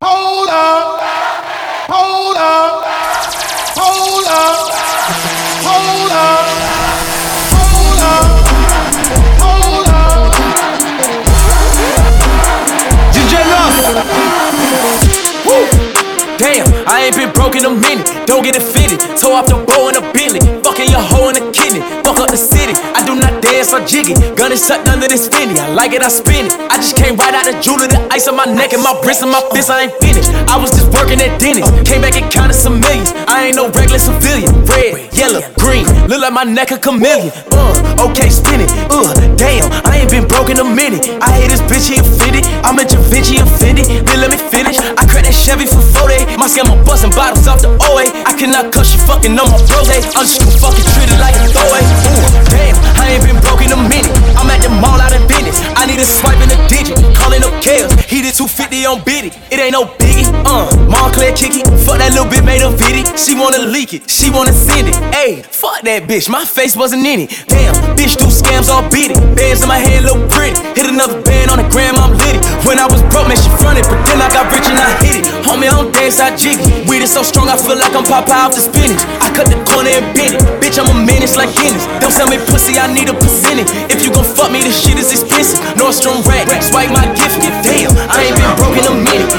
Hold up. Hold up. Hold up. Hold up. Damn, I ain't been broke in a minute. Don't get it fitted. Toe off the bow in a Bentley. Fucking your hoe in a kidney. Fuck up the city. I do not dance or jiggy. Gun is sucked under this finny. I like it, I spin it. I just came right out the jewelry. The ice on my neck and my wrist and my fist. I ain't finished. I was just working at Denny's. Came back and counted some millions. I ain't no regular civilian. Red, yellow, green. Look like my neck a chameleon. Uh, okay, spin it. Uh, damn, I ain't been broke in a minute. I hate this bitch, he offended. I'm a Da Vinci offended. Then let me finish. I cracked that Chevy for 40. My scammer busting bottles off the OA. I cannot cuss you fucking on my rose. I'm just gonna fucking treat it like a throwaway. Ooh, damn, I ain't been broke in a minute. I'm at the mall out of business. I need a swipe He 250 on Biddy. It ain't no biggie. Uh, Montclair kick it. Fuck that little bit made a viddy. She wanna leak it. She wanna send it. Ayy, fuck that bitch. My face wasn't in it. Damn, bitch do scams all beat it. Bands in my hand look pretty. Hit another band on the gram, I'm litty. When I was broke, man, she fronted. But then I got rich and I hit it. Homie, I don't dance, I jiggy. Weed is so strong, I feel like I'm Popeye off the spinach. I cut the corner and bend it. Bitch, I'm a menace like Dennis. Don't sell me pussy, I need a percentage. If you gon' fuck me, this shit is expensive. Nordstrom rack, swipe my gift, damn. I ain't been broke in a minute.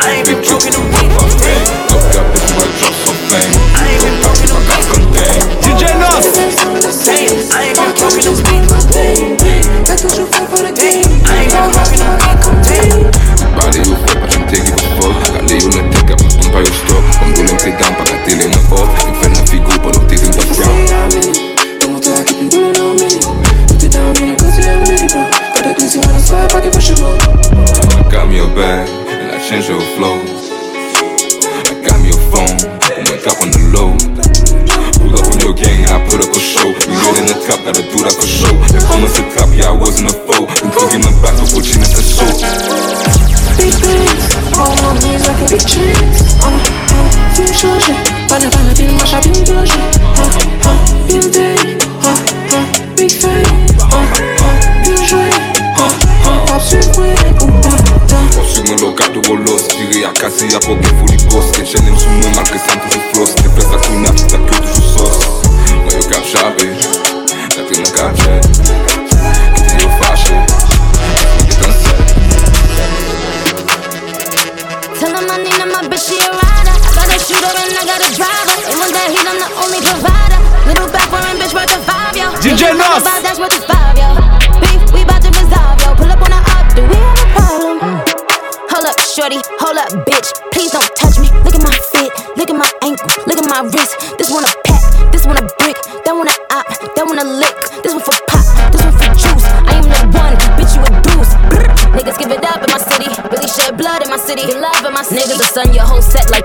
I ain't been broke a minute. apă furicos Că șenem și mâna că s-am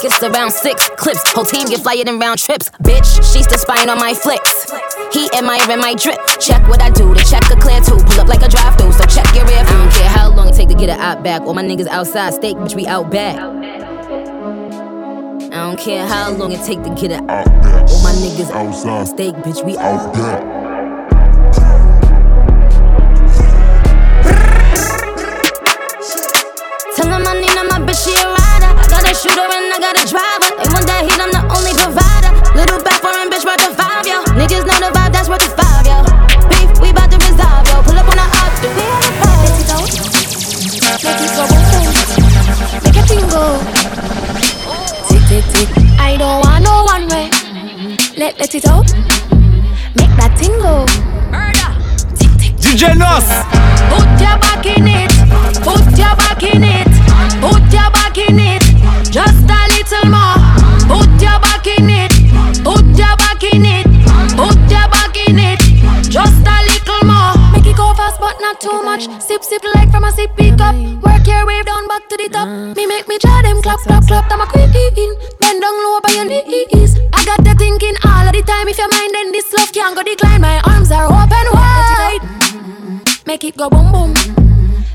it's around six clips. Whole team get flyer than round trips. Bitch, she's still spying on my flicks. He in my drip. Check what I do, the check a clear too. Pull up like a drive through, so check your rear. I don't care how long it take to get it out back. All my niggas outside, steak, bitch, we out back. I don't care how long it take to get it out. Back. All my niggas outside, steak, bitch, we out back. Tell him I need my bitch, she a rider. I got a shooter I got a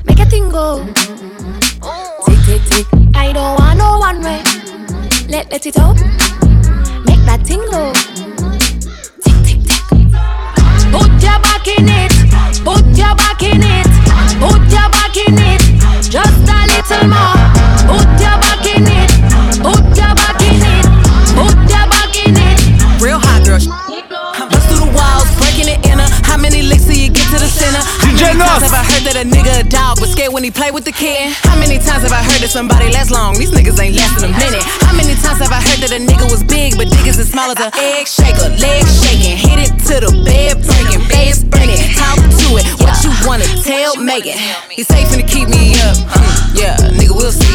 Make a thing go. Tick tick tick. I don't want no one way. Let let it out. Make that thing go. Tick tick tick. Put your back in it. Put your back in it. Put your back in it. Just a little more. Put your back in it. Put your back in it. Put your back in it. Real hot girl. Bust through the walls, breaking it inner. How many licks till you get to the center? How DJ many times have I heard that a nigga dog when he play with the kid? How many times have I heard that somebody lasts long? These niggas ain't lasting a minute. How many times have I heard that a nigga was big but niggas as small as a egg shaker? Leg shaking, hit it to the bed breaking, face burning. Talk to it, what you wanna tell Megan? He's safe to keep me up. Hmm, yeah, nigga, we'll see.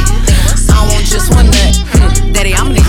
I want just one nut. Hmm, daddy, need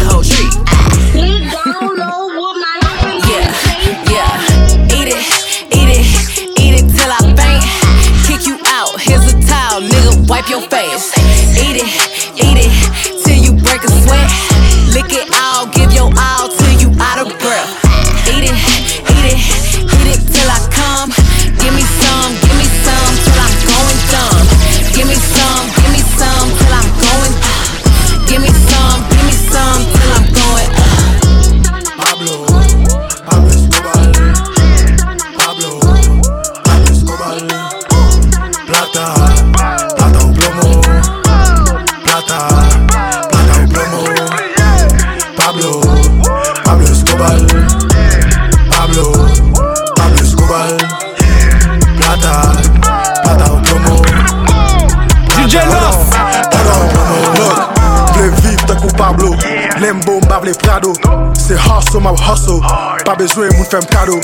so Pa bejwe moun fèm kado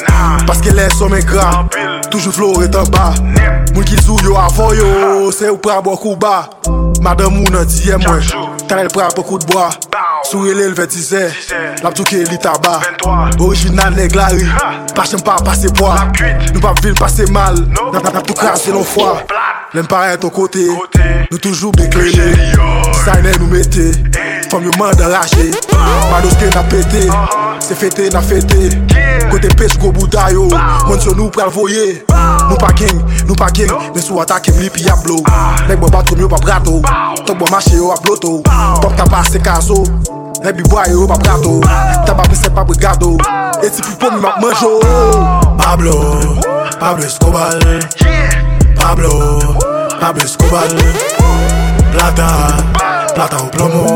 Paske lè somè gra Toujou flore tan ba Moun ki zou yo avon yo. Se ou pra bo kou ba Madame moun an diye mwen Tanel pra pokou d'boa Sou ele l vetize Lap touke li taba Original neg lari Pachem pa pase boa Nou pa vil pase mal. Nap nap nap tou krasi lon fwa Lèm pare ton kote Nou toujou beklele sayne nou mette Fom yo man manda lache Manoske na pete Se fete na fete Kote pech go bouda yo. Moun Monsyon nou pral voye Nou pa king, nou pa king Men sou atake mli pi ap blow. Nek bo batrom yo pa brato. Tok bo mache yo ap bloto. Pop ta pase kazo Nek bi boy yo pa brato. Taba pise pa brigado. Eti pi pom mi map manjo oh. Pablo, Pablo Escobar. Pablo, Pablo Escobar. Plata. Plata o plomo.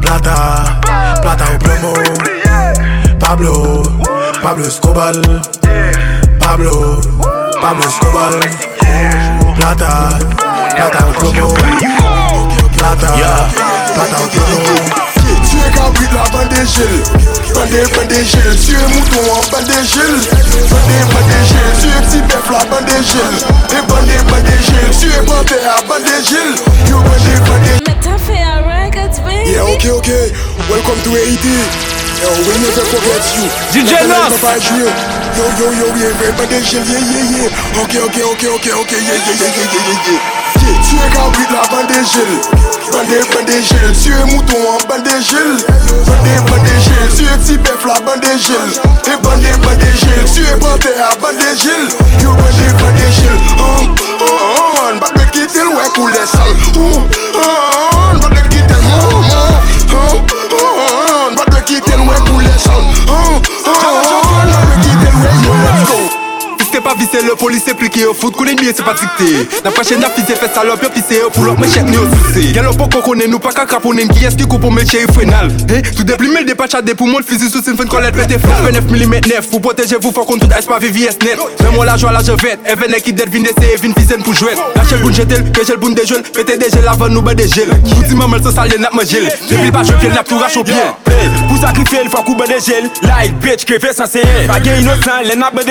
Plata, plata o plomo. Pablo, Pablo Escobar. Pablo, Pablo Escobar. Plata, plata o plomo. Plata, plata o plomo Mè kabwit la ban de jil Ban de ban de jil Tue mouton an ban de ban de jil Tue pti bef la Yo ban de Yeah ok ok. Welcome to AED Yo we never forget you. DJ Yo yo yo yeah Ok ok ok ok ok. Yeah. Tu es cabri la bande gel Bande, bande gel Tu es mouton en bande gel Bande, bande gel Tu es petit bœuf la bande gel Et bande, bande gel Tu es à bande gel You bande, bande gel Oh, oh, oh Oh, oh, oh oh, Yo, Pa vise le polis se plike yo fout Kounen miye se pa dikte Na preche na fize fe salop yo pise yo Pou lop me chek ni yo suse Gen lo poko konen nou pa me tout de plimel de pachade pou moun fizi sou sin fin kolet pete flas Fe 9 mm nef Pou proteje vou fò kon tout ice pa VVS net Men moi la joie la je vet Even ek ki det vin dese vin fisen pou jwet La chel boun jetel, ke jel boun de jel Pete de jel avan nou ba de jel Bouti mamel se salye nap me jel Depi ba jwe fiel nap tou racho bien. Pou be de jel Like bitch Pa inosan le nap be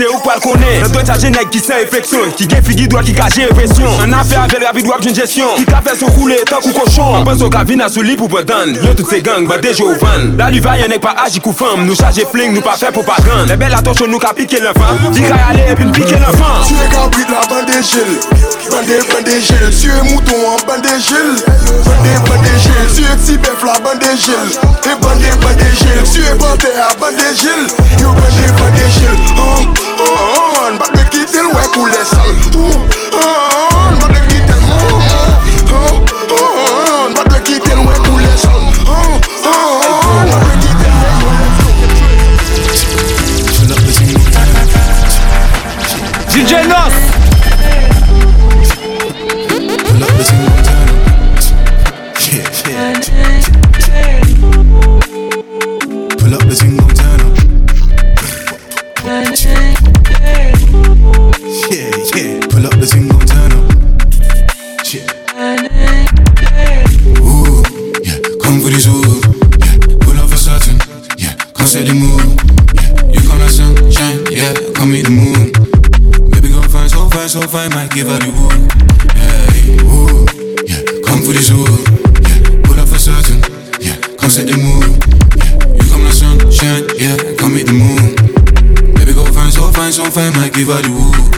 se ou pal konen Nan doy chaje nek ki sen efeksyon Ki gen figi doa ki kaje efeksyon An afe avel rapid wap jen jesyon Ki ka fe sou koule tan kou koshon An penso ka vina sou li pou pedan Yo tout se gang ba deje ou van. La li va yon nek pa aji kou fam Nou chaje fling nou pa fe pou pa gan Le bel atosho nou ka pike l'enfant Di ka yale epi n pike l'enfant. Tu es cabri de la bande gel Bande, bande gel Tu es mouton en bande gel Bande, bande gel Tu es petit bœuf la bande gel Et bande, bande gel Tu es panthère à bande gel You bande, bande gel couler sale oh, oh ah, Bat me quitter oh, ah, oh, ah, oh Bat me quitter ouais couler sale oh Bat me quitter le DJ Nos fine, might give her the wood. Yeah, ooh, yeah, come for the zoo. Yeah, pull up for certain. Yeah, come set the mood. Yeah, you come the sunshine. Yeah, come meet the moon. Baby, go find so fine, so fine, might give her the wood.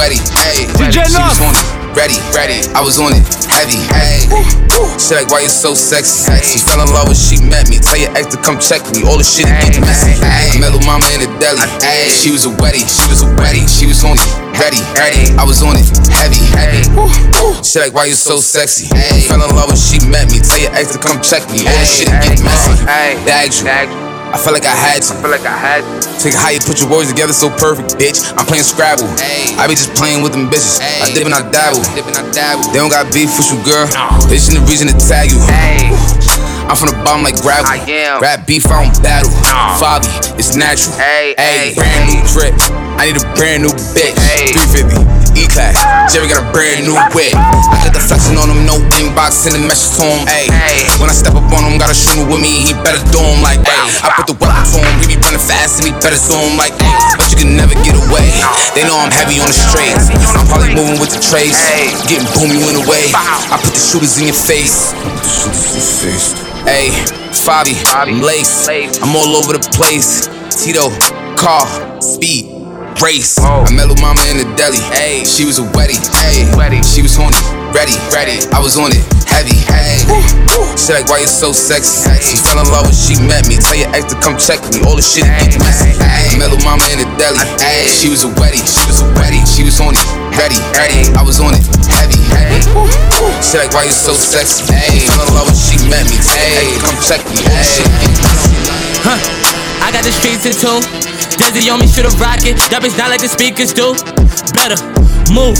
Ayy. She was a ayy. DJ She was on it, ready, ready. I was on it, heavy, ayy. She like, why you so sexy? She fell in love when she met me. Tell your ex to come check me. All the shit get messy. I met Lil Mama in the deli, ayy. She was a wedding, she was a wedding. She was on it, ready, ready. I was on it, heavy, heavy. She like, why you so sexy? Hey Fell in love when she met me. Tell your ex to come check me. All the shit get messy. Bags you. I felt like I had to. I feel like I had to. Take how you put your words together so perfect, bitch. I'm playing Scrabble. I be just playing with them bitches. I dip and I dabble. They don't got beef with you, girl. They just need a reason to tag you. I'm from the bottom like gravel. Rap beef, I don't battle. Fabi, it's natural. Hey, brand new drip. I need a brand new bitch. 350. E-class, Jerry got a brand new whip. I got the flexing on him, no inbox, send a message to him. Ayy, when I step up on him, got a shooter with me, he better do him like ayy. I put the weapon to him, he be running fast and he better him like ayy. But you can never get away. They know I'm heavy on the straights. I'm probably moving with the trace, getting boomy in the way. I put the shooters in your face. Put the shooters in your face. Ayy, Fabi, I'm lace. I'm all over the place. Tito, car, speed race. I met Lil Mama in the deli. Ayy, she was a wedding. Ayy, she was horny, ready, ready. I was on it, heavy. Ayy, she like, why you so sexy? She fell in love when she met me. Tell your ex to come check me. All the shit get messy. I met Lil Mama in the deli. Ayy, she was a wedding. She was a wedding. She was horny, ready, ready. I was on it, heavy. Ayy, she like, why you so sexy? Ayy, fell in love when she met me. Tell your ex to come check me. All the shit get messy. Huh. I got the streets in tune. Dizzy on me, shoot a rocket. That bitch not like the speakers do. Better move.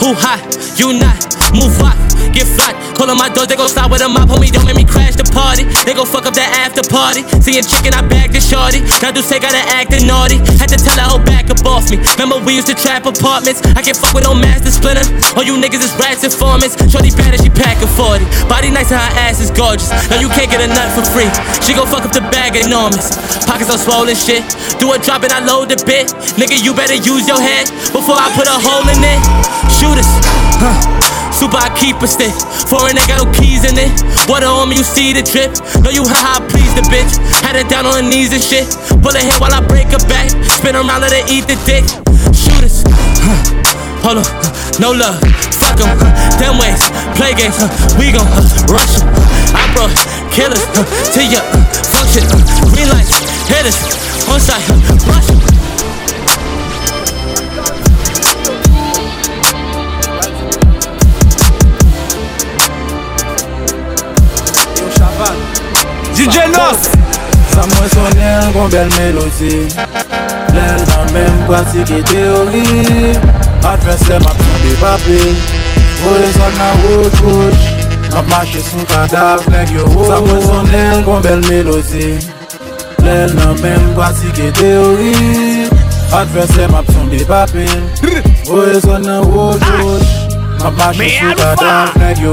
Who hot? You not. Move rock. Get flat. Call on my doors, they gon' slide with a mop. Homie, don't make me crash the party. They gon' fuck up that after party. See Seeing chicken, I bagged the shorty. Now do say gotta actin' naughty. Had to tell her, oh, back up off me. Remember, we used to trap apartments. I can't fuck with no master splinter. All you niggas is rats informants. Shorty bad and she packin' 40. Body nice and her ass is gorgeous. No, you can't get a nut for free. She gon' fuck up the bag enormous. Pockets all swollen shit. Do a drop and I load the bit. Nigga, you better use your head before I put a hole in it. Shooters, huh? Super, I keep a stick. Foreign, they got no keys in it. Water on me, you see the drip. Know you how I please the bitch. Had it down on her knees and shit. Pull her hair while I break her back. Spin around, let her eat the dick. Shooters, huh? Hold on, no love. Fuck them, them ways. Play games, huh? we gon' rush 'em. I brought killers to your uh, function. Green lights, hitters, on side, rush 'em. DJ Nos Sa mwen sonen kon bel melodi Lèl nan men pratike teori Adverse map son de papi Vole son nan wot wot Map mache sou kadav leg yo. Wot Sa mwen sonen kon bel melodi Lèl nan men pratike teori Adverse map son de papi Vole son nan wot wot A machin sou ta dan neg yo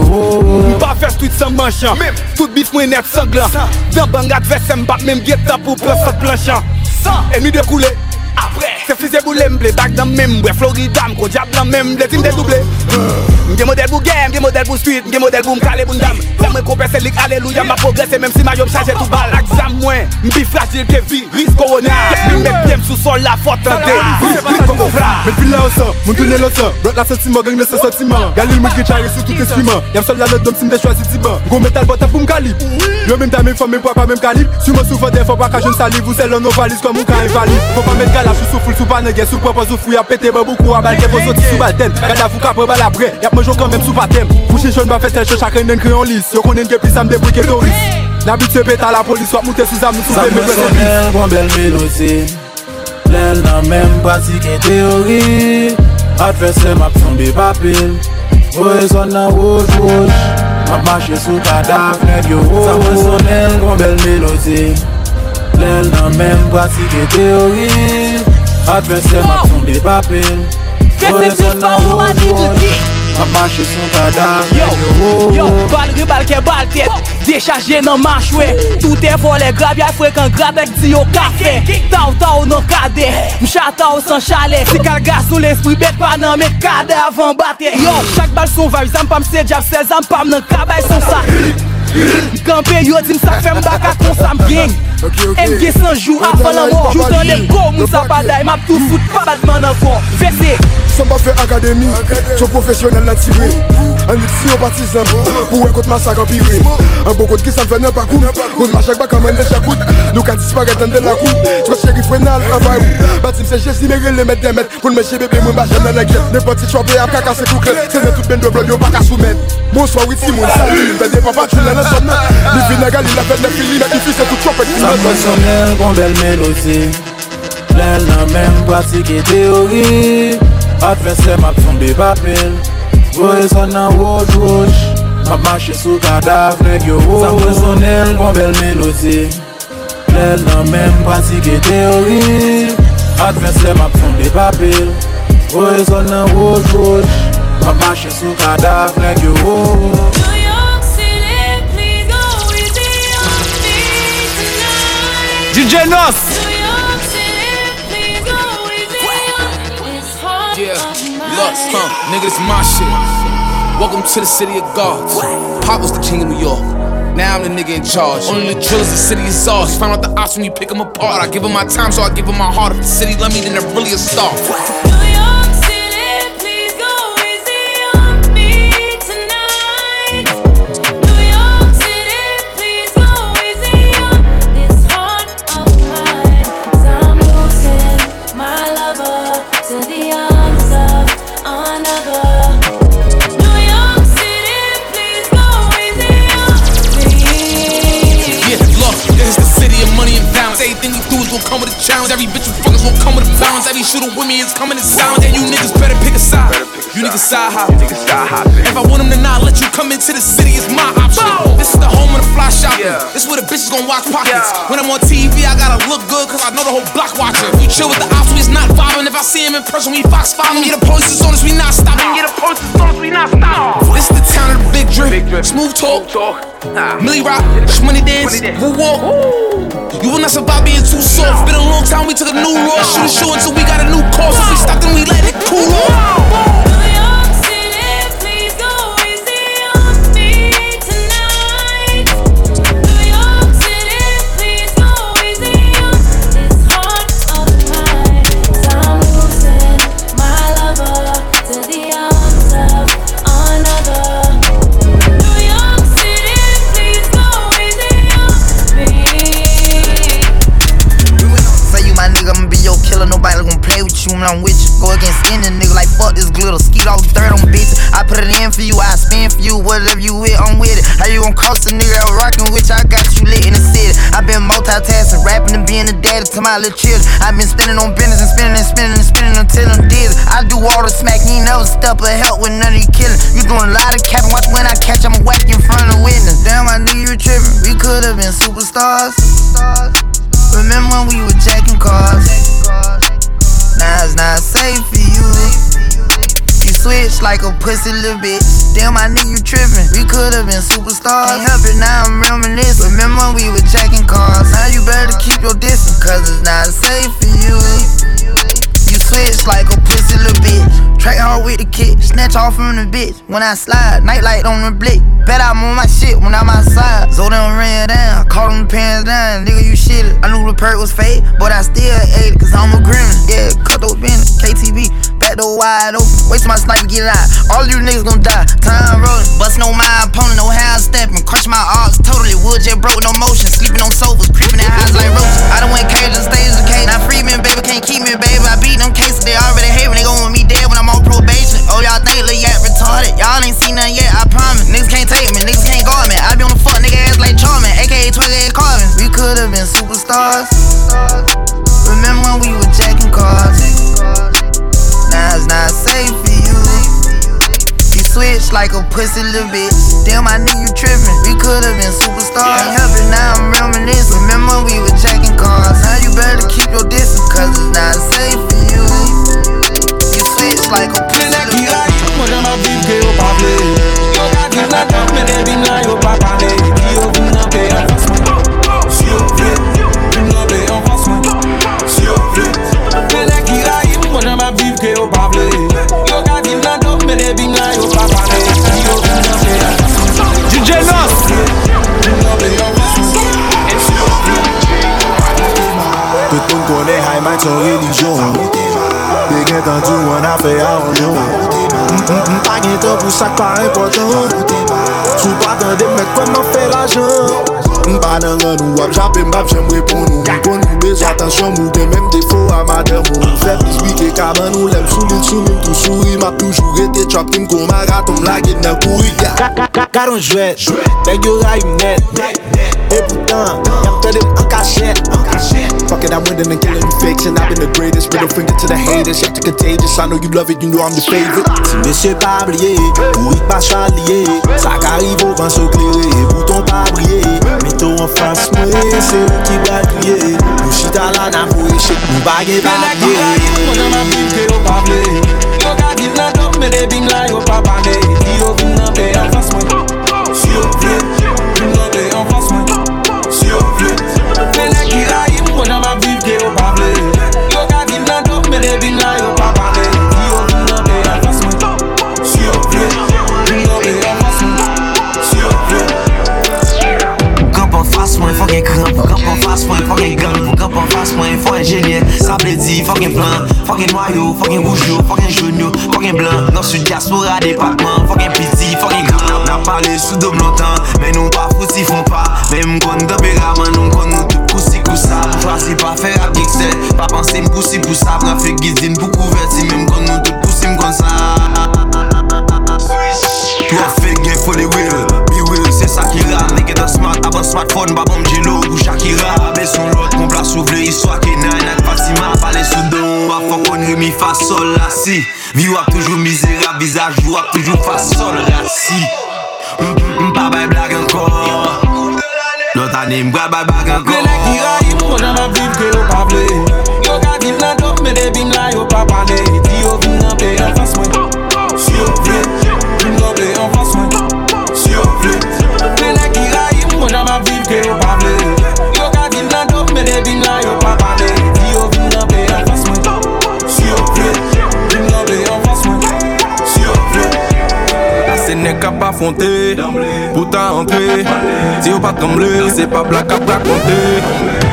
Mpa fè tout san manchan Tout bif mwen net sanglan Dan bang adves mbak mèm geta pou pres sot planchan Enmi de koule Se fize boule mble Bak dan membre Florida mko diap nan memble Tim de double Mge model pou gen, mge model pou street, mge model pou mkale pou ndam. Fè mwen kompe lik, aleluya, ma progresse Mem si ma yo mchaje tou bal. Aksam mwen, mbi fragil ke vi, ris korona Mwen mwen piem sou sol la fote tante Mwen kongo vla Mwen pila ansan, mwen toune lansan Brot la sentima, gang ne se sentima Galil mwen ki chare sou tout esprima Yam sol la lot dom si mde chwazi tiban Mwen metal bota pou mkalip Yo menm ta menm fwa menm pwa pa menm kalip Su mwen sou fote fwa pa kajoun saliv Ou selon nou valiz kwa mwen ka invalid Fwa pa menm galap, sou sou ful, sou pa nege Sou propos, sou fou, ya pete ba boukou, a Abal ke posoti sou balten kada fou kapre bal apre Yap mwen toujou kan menm sou patem Fouchi chon ba fete chon chakren den kreyon lis Yo konen ke plis am debri ke toris Nabit se peta la polis wap moute sou zam nou sou zembe Sa personel kon bel meloti Lèl nan menm pratike teori Adverse map tombe papil Voye son nan wouj wouj Map mache sou kadaf neg yo Sa personel kon bel meloti Lèl nan menm pratike teori Adverse map tombe papil Voye son nan wouj wouj A mache sou kada Yo, yo, oh. bal ribal ke bal tet Dechaje nan machwe Tout e vole grab ya fwe kan grab ek di yo kafe Taw taw nan kade Mcha taw san chale Si kal gas ou l'esprit bet pa nan me kade avan bate Yo, chak bal son vay Zan pam se jab se zan pam nan kabay son sa Kampe yo di msak fe baka kon sa mgeng Mge sanjou avan nan mor Joutan le go moun sa paday Map tou fout pa badman nan kon Vese San pa fe akademi, chou profesyonel la tire An yit si yo patizan, pou wè kote masak apire An bo kote ki san fè nè pa koum, kote bon, machak bak amèn de chakout Nou ka disparet an de la koum, chou chèri fwenal avayou Batim se jesi mè rè lè mèt dè mèt, koun mè chè bebe mwen bachèm nan ek jèt Nè poti chwabè ap kaka se kouklet, se nè tout ben do blod yo baka soumen Monswa witi moun sali, mè de papa chou lè nan son mèt Li vi nè gali la fèt nè fili, mè ki fi se tout chopet Sa mwen sonel kon bel melodi Lè nan men pratike teori Adverse map tombe papil Voye son nan woj woj Map mache sou neg yo. Sa mwen sonel kon bel melodi Lèl nan men pratike teori Adverse map tombe papil Voye son nan woj woj Map mache sou kadaf neg yo. New York City, huh, nigga, this my shit. Welcome to the city of gods. Pop was the king of New York. Now I'm the nigga in charge. Only the drillers, the city is ours. Find out the ops when you pick them apart. I give them my time, so I give them my heart. If the city love me, then they're really a star. With me is coming in silence. And you niggas better pick a side. You niggas side hop. If I want them to not let you come into the city, it's my option. This is the home of the fly shopping. This is where the bitches gonna watch pockets. When I'm on TV, I gotta look good, cause I know the whole block watching. We chill with the ops, we is not vibing. If I see him in person, we fox following. Yeah, the police is on us, we not stopping. Get the police is on us, we not stopping. This is the town of the big drip. Smooth talk. Millie Rock, Money Dance, Woo Walk. You will not survive being too soft. Been a long time, we took a new road. Shoot a show until we got a new course. If we stop, then we let it cool off. A daddy to my little children. i been standing on business and spinning and spinning and spinning until I'm dizzy. I do all the smack, you never step or help with none of you killing. You doing a lot of capping, watch when I catch, I'ma whack in front of witness. Damn, I knew you were tripping. We could've been superstars. Remember when we were jacking cars? Now it's not safe for you. Switch like a pussy little bitch. Damn, I knew you tripping. We could've been superstars. Can't help it, now I'm reminiscing. Remember we were jacking cars? Now you better keep your distance, cause it's not safe for you. You switch like a pussy little bitch. Track hard with the kick, snatch off from the bitch. When I slide, nightlight on the blick. Bet I'm on my shit when I'm outside. Them ran down, caught them pants down. Nigga, you shit I knew the perk was fake, but I still ate it, cause I'm a grimace. Yeah, cut those bins, KTV, back door wide open. Till my sniper get out. All you niggas gon' die. Time rolling, bust no my opponent, no half stepping. Crush my arms totally. Wood jet broke, no motion. Sleeping on sofas, creeping in highs like roaches. I done went cage and stage the cage. Now free me, baby, can't keep me, baby. I beat them cases, they already hate me. They gon' want me dead when I'm on probation. Oh, y'all think Lil Yak retarded? Y'all ain't seen nothing yet, I promise. Niggas can't take me, niggas can't guard me. I be on the fuck nigga ass like Charmin, aka 28 Carvin. We could've been superstars. Remember when we were Like a pussy little bitch. Damn, my nigga, you trippin'. We could've been superstars. Ain't helping, now I'm reminiscing. Remember we were jacking cars? Now you better keep your distance, cause it's not safe for you. You switch like a pussy little bitch. met yon relijyon Be gen tan di a fe a onyon Mpa gen tan pou sak pa impotant Sou pa tan de met kwen man fe la jan Mpa nan an nou wap jape mbap jem repon nou. Mpon nou bez atansyon mou gen menm defo a madem mou. Fè fet misbike kaman nou lem sou lil sou mim tou souri. Map toujou rete chop tim kon maraton mlage nan kouri. Karon jwet, beg yo ray mnet E poutan, yam tede m an kachet. Fuck it, I'm winning and killing you fakes And I've been the greatest Middle finger to the haters Y'all contagious. I know you love it You know I'm the favorite. Si mesye pa blye Ou ik pa chalye Sa ka rive van so kleri bouton pa brye Meto an fans mwe Se ou ki batye Nou chita la na mwe Chek nou bagye bagye Mwen ak di la yon Yo ka di la top Mwen ak di la yon Mwen ak di la yon Haiti, fucking plan Fucking noyo, fucking roujou, fucking jounyo, fucking blan Nan sud ya sou ra depakman, fucking piti, fucking gran Nan pale sou dom lontan, men nou pa fout si fon pa Men mkon temperaman, nou mkon nou tout kousi kousa Jwasi pa fe rap gikse, pa panse mkousi pousa Pran fe gizin pou kouverti, men mkon nou tout kousi mkon sa Twa fe gen fo de wil Sakira Nege dan smart avan smartphone ba bom jelo ou Shakira. Abe son lot kon plas ouvle iswa ke nan, Ak Fatima pale sou don Wap fok on remi fa sol la si Vi wap toujou mizera Vizaj wap toujou fa sol la si Mpa bay blag ankon Lot ane mbra bay bag ankon Mwen ek ira im konan ap viv ke yo pa vle. Yo ka vin nan dop men de bin la yo pa pale Di yo vin nan pe, an fas mwen Si yo vle Pour t'entrer Si ou pas trembler C'est pas blague à raconter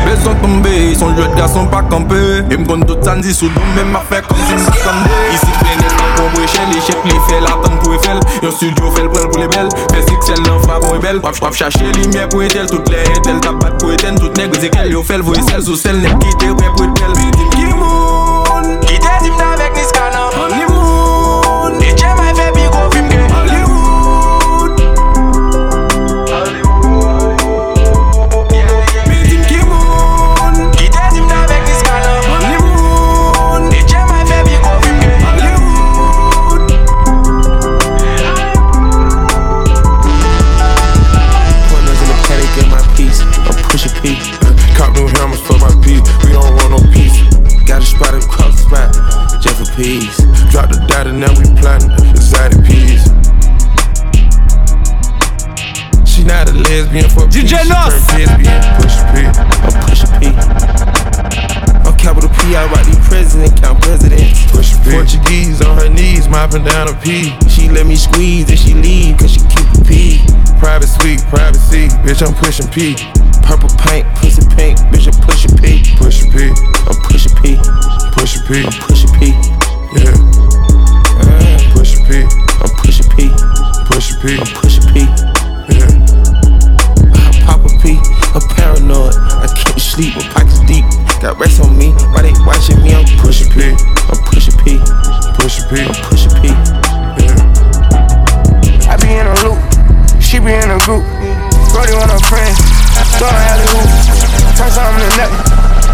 Besoin de tomber Son jeu de garçon pas camper Et m'gonne tout ça sous nous Même à faire comme si m'attendais Ici plein pour brécher Les chefs les fait l'attendre pour Eiffel Yon studio fait le pour les belles Fait six l'en frappe pour les belles Wap wap chercher lumière pour étel Toutes les étels tabat pour éteindre Toutes nègres qu'elle Yo fait le voice celle sous celle N'est quitté ouais pour belle moun mopping down a pee. She let me squeeze and she leave, cause she keep a pee. Private suite, privacy, bitch, I'm pushing P. Purple paint, pussy pink, bitch, I'm pushing P. Pushing P. I'm pushing P. Pushing P. I'm pushing P. Yeah. Uh, pushing P. I'm pushing P. Pushing P. I'm pushing P. Yeah. I pop a P. I'm paranoid. I can't sleep. My pockets deep. Got rest on me. Why they watching me? I'm pushing P. I'm pushing P. Push P. I'm pushing P. Yeah. I be in a loop. She be in a group. Brody want a friend. Don't alley hoop. Turn something to nothing.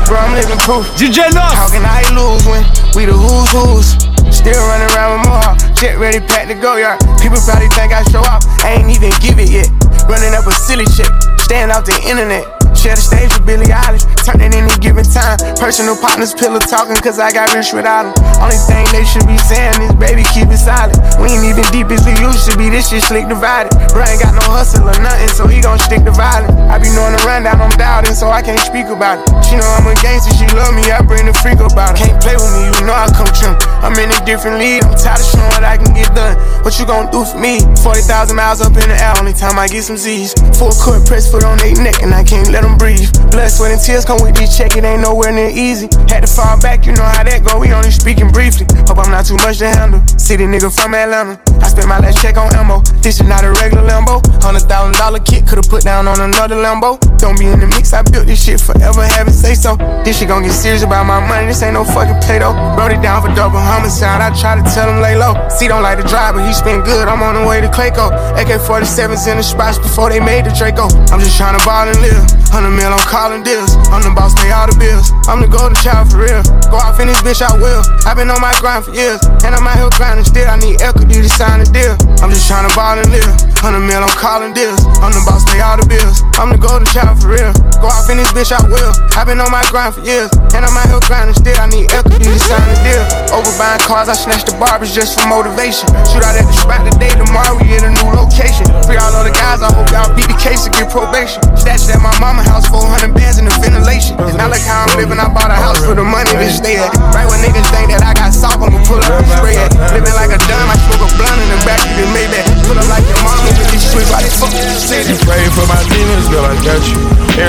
Bro, I'm living proof. DJ Nos. How can I lose when we the who's who's? Still running around with more Jet ready, packed to go yard. People probably think I show off. I ain't even give it yet. Running up a silly chick. Staying off the internet. Share the stage with Billie Eilish, turn it any given time. Personal partners, pillow talking, cause I got rich without them. Only thing they should be saying is, baby, keep it silent. We ain't even deep as we used to be, this shit slick divided. Bro ain't got no hustle or nothing, so he gon' stick to violence. I be knowing the rundown, I'm doubting, so I can't speak about it. She know I'm a gangster, she love me, I bring the freak about it. Can't play with me, you know I come trim. I'm in a different league, I'm tired of showing what I can get done. What you gon' do for me? 40,000 miles up in the air, only time I get some Z's. Full court press foot on their neck, and I can't let them breathe. Blood, sweat, and tears come with this check, it ain't nowhere near easy. Had to fall back, you know how that go, we only speaking briefly. Hope I'm not too much to handle. City nigga from Atlanta. I spent my last check on ammo. This is not a regular Lambo. Hundred thousand dollar kit could've put down on another Lambo. Don't be in the mix, I built this shit forever, have it say so. This shit gon' get serious about my money, this ain't no fucking play though. Wrote it down for double homicide, I try to tell him lay low. See, don't like to drive, but he spin good, I'm on the way to Clayco. AK 47s in the spots before they made the Draco. I'm just trying to ball and live. 100 mil on calling deals. I'm the boss, pay all the bills. I'm the golden child for real. Go off in this bitch, I will. I've been on my grind for years, and I'm out here grinding still. I need equity to sign a deal. I'm just trying to ball and live. 100 mil on calling deals. I'm the boss, pay all the bills. I'm the golden child for real. Go off in this bitch, I will. I've been on my grind for years, and I'm out here grinding still. I need equity to sign a deal. Over buying cars, I snatched the barbers just for motivation. Shoot out at the spot today, tomorrow we in a new location. Free all the guys, I hope y'all beat the case and get probation.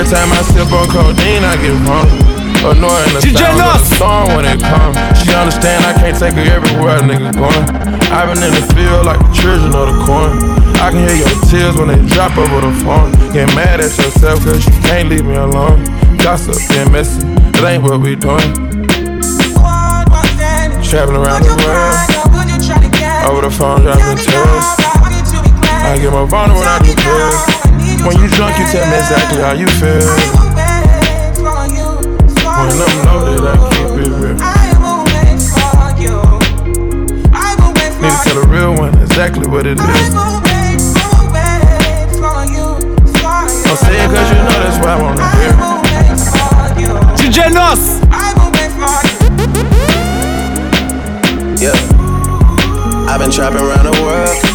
Every time I sip on codeine, I get hungry. Annoying the DJ sound of the storm when it comes. She understand I can't take her everywhere a nigga going. I've been in the field like the children of the corn. I can hear your tears when they drop over the phone. Get mad at yourself cause you can't leave me alone. Gossip and messy, that ain't what we doing. Traveling around the world. Over the phone, dropping tears. I get more vulnerable when I do pills. When you drunk, you tell me exactly how you feel. When I'm loaded, I keep it real. Need to tell a real one exactly what it is. Don't make for you I'll say it cause you know that's why I wanna hear. DJ Nos. Yeah. I've been trapping around the world.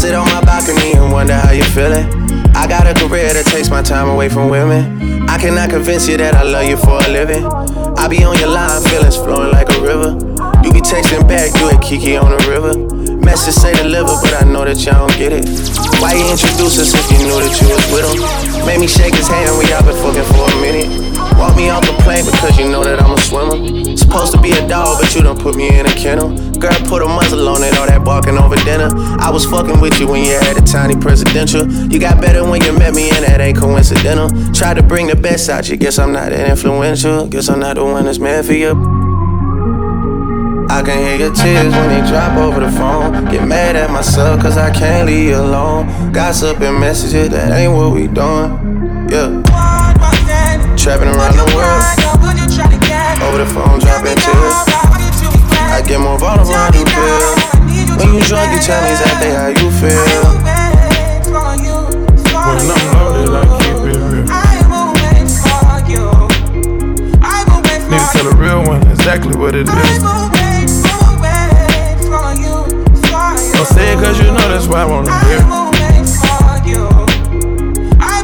Sit on my balcony and wonder how you're feeling. I got a career that takes my time away from women. I cannot convince you that I love you for a living. I be on your line, feelings flowing like a river. You be texting back, you at Kiki on the river. Message say deliver, but I know that y'all don't get it. Why you introduce us if you knew that you was with him? Made me shake his hand, we all been fucking for a minute. Walk me off the plane because you know that I'm a swimmer. Supposed to be a dog, but you done put me in a kennel. Girl, put a muzzle on it, all that barking over dinner. I was fucking with you when you had a tiny presidential. You got better when you met me, and that ain't coincidental. Tried to bring the best out you, guess I'm not that influential. Guess I'm not the one that's meant for you. I can hear your tears when they drop over the phone. Get mad at myself cause I can't leave you alone. Gossip and messages, that ain't what we doing. Yeah. Trapping around the world. Over the phone, dropping tears. I get more vulnerable when I do pills. When you drunk, you tell me exactly how you feel. When I'm loaded, I keep it real. Need to tell a real one exactly what it is. Don't say it cause you know that's why I wanna hear. I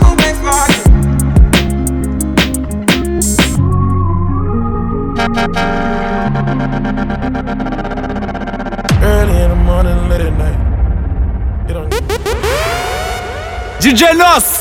Early DJ Nos